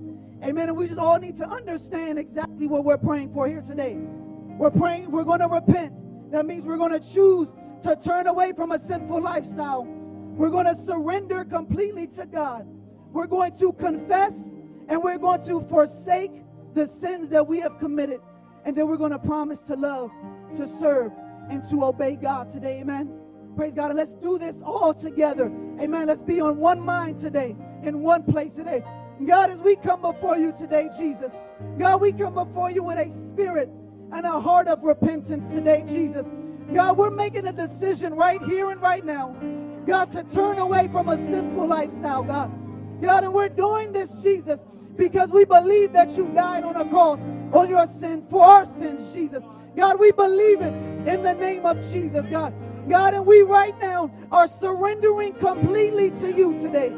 Amen. And we just all need to understand exactly what we're praying for here today. We're praying, we're going to repent. That means we're going to choose to turn away from a sinful lifestyle. We're going to surrender completely to God. We're going to confess and we're going to forsake the sins that we have committed. And then we're going to promise to love, to serve, and to obey God today. Amen. Praise God. And let's do this all together. Amen. Let's be on one mind today, in one place today. God, as we come before you today, Jesus, God, we come before you with a spirit and a heart of repentance today, Jesus. God, we're making a decision right here and right now, God, to turn away from a sinful lifestyle, God. God, and we're doing this, Jesus, because we believe that you died on a cross on your sin for our sins, Jesus. God, we believe it in the name of Jesus, God. God, and we right now are surrendering completely to you today.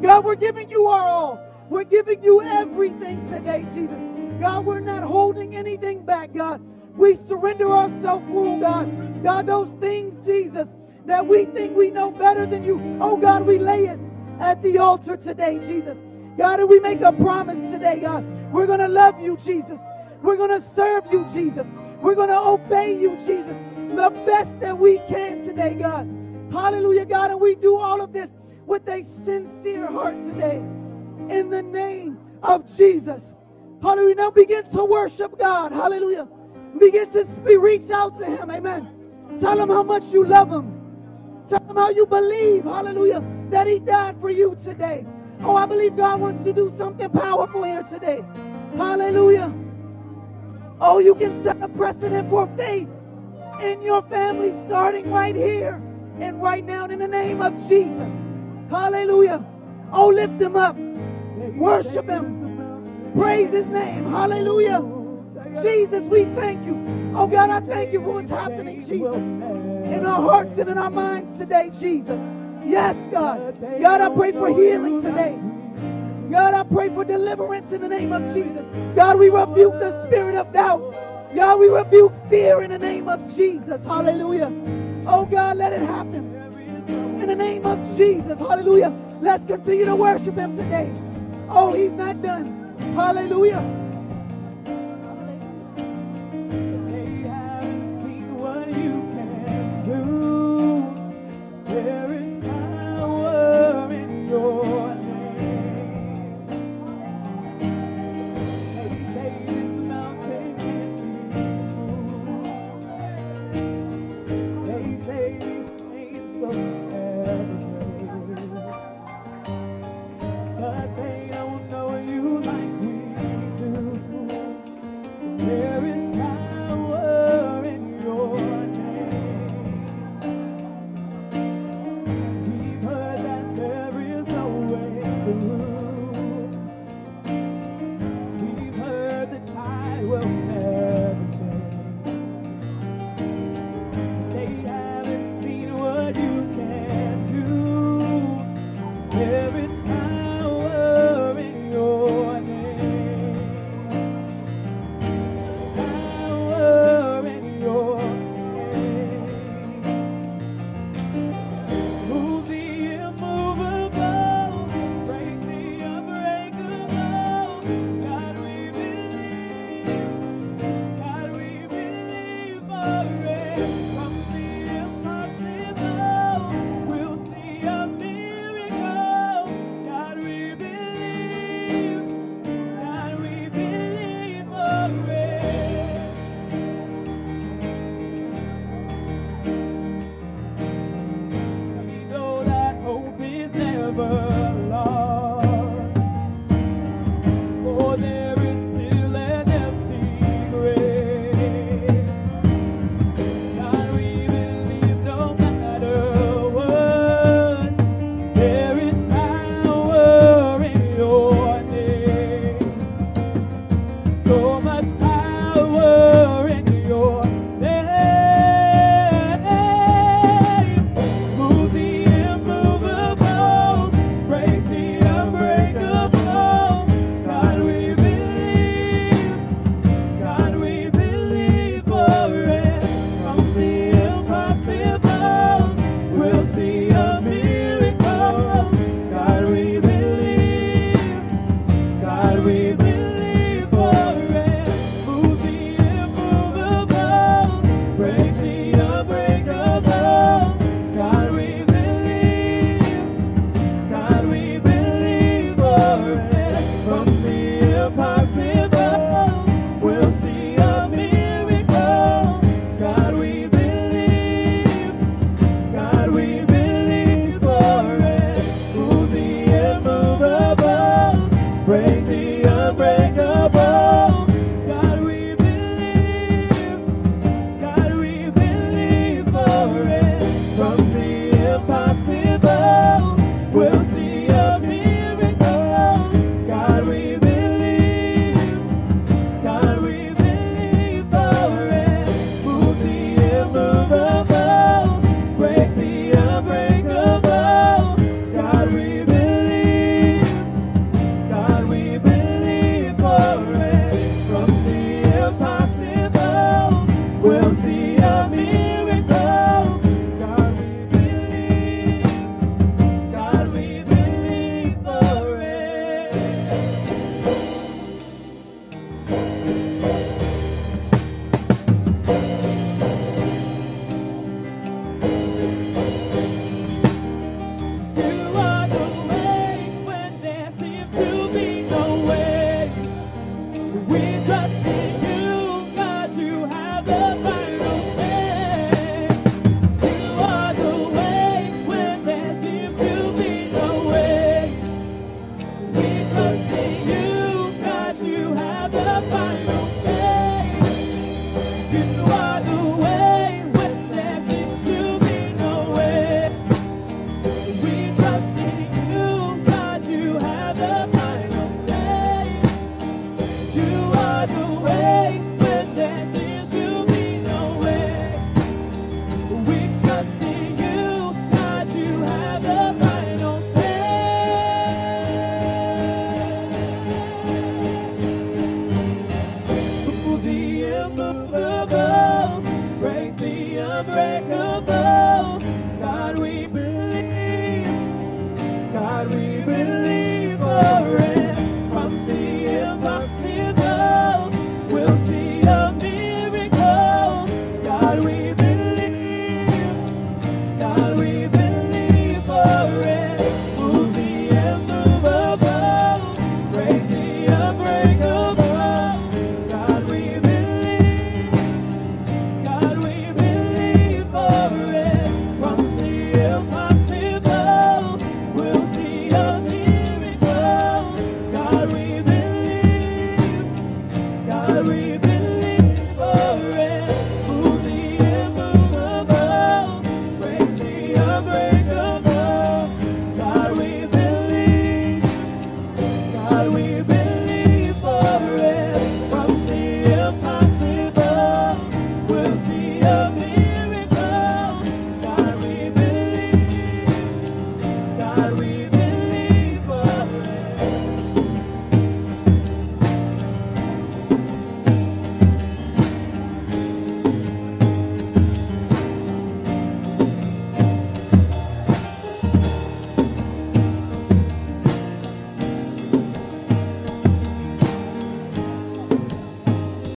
God, we're giving you our all. We're giving you everything today, Jesus. God, we're not holding anything back, God. We surrender ourselves full, God. God, those things, Jesus, that we think we know better than you. Oh, God, we lay it at the altar today, Jesus. God, and we make a promise today, God. We're going to love you, Jesus. We're going to serve you, Jesus. We're going to obey you, Jesus, the best that we can today, God. Hallelujah, God. And we do all of this with a sincere heart today. In the name of Jesus. Hallelujah. Now begin to worship God. Hallelujah. Begin to speak, reach out to Him. Amen. Tell Him how much you love Him. Tell Him how you believe. Hallelujah. That He died for you today. Oh, I believe God wants to do something powerful here today. Hallelujah. Oh, you can set a precedent for faith in your family starting right here and right now in the name of Jesus. Hallelujah. Oh, lift him up. Worship him. Praise his name. Hallelujah. Jesus, we thank you. Oh, God, I thank you for what's happening, Jesus. In our hearts and in our minds today, Jesus. Yes, God. God, I pray for healing today. God, I pray for deliverance in the name of Jesus. God, we rebuke the spirit of doubt. God, we rebuke fear in the name of Jesus. Hallelujah. Oh, God, let it happen. In the name of Jesus. Hallelujah. Let's continue to worship him today. Oh, he's not done. Hallelujah.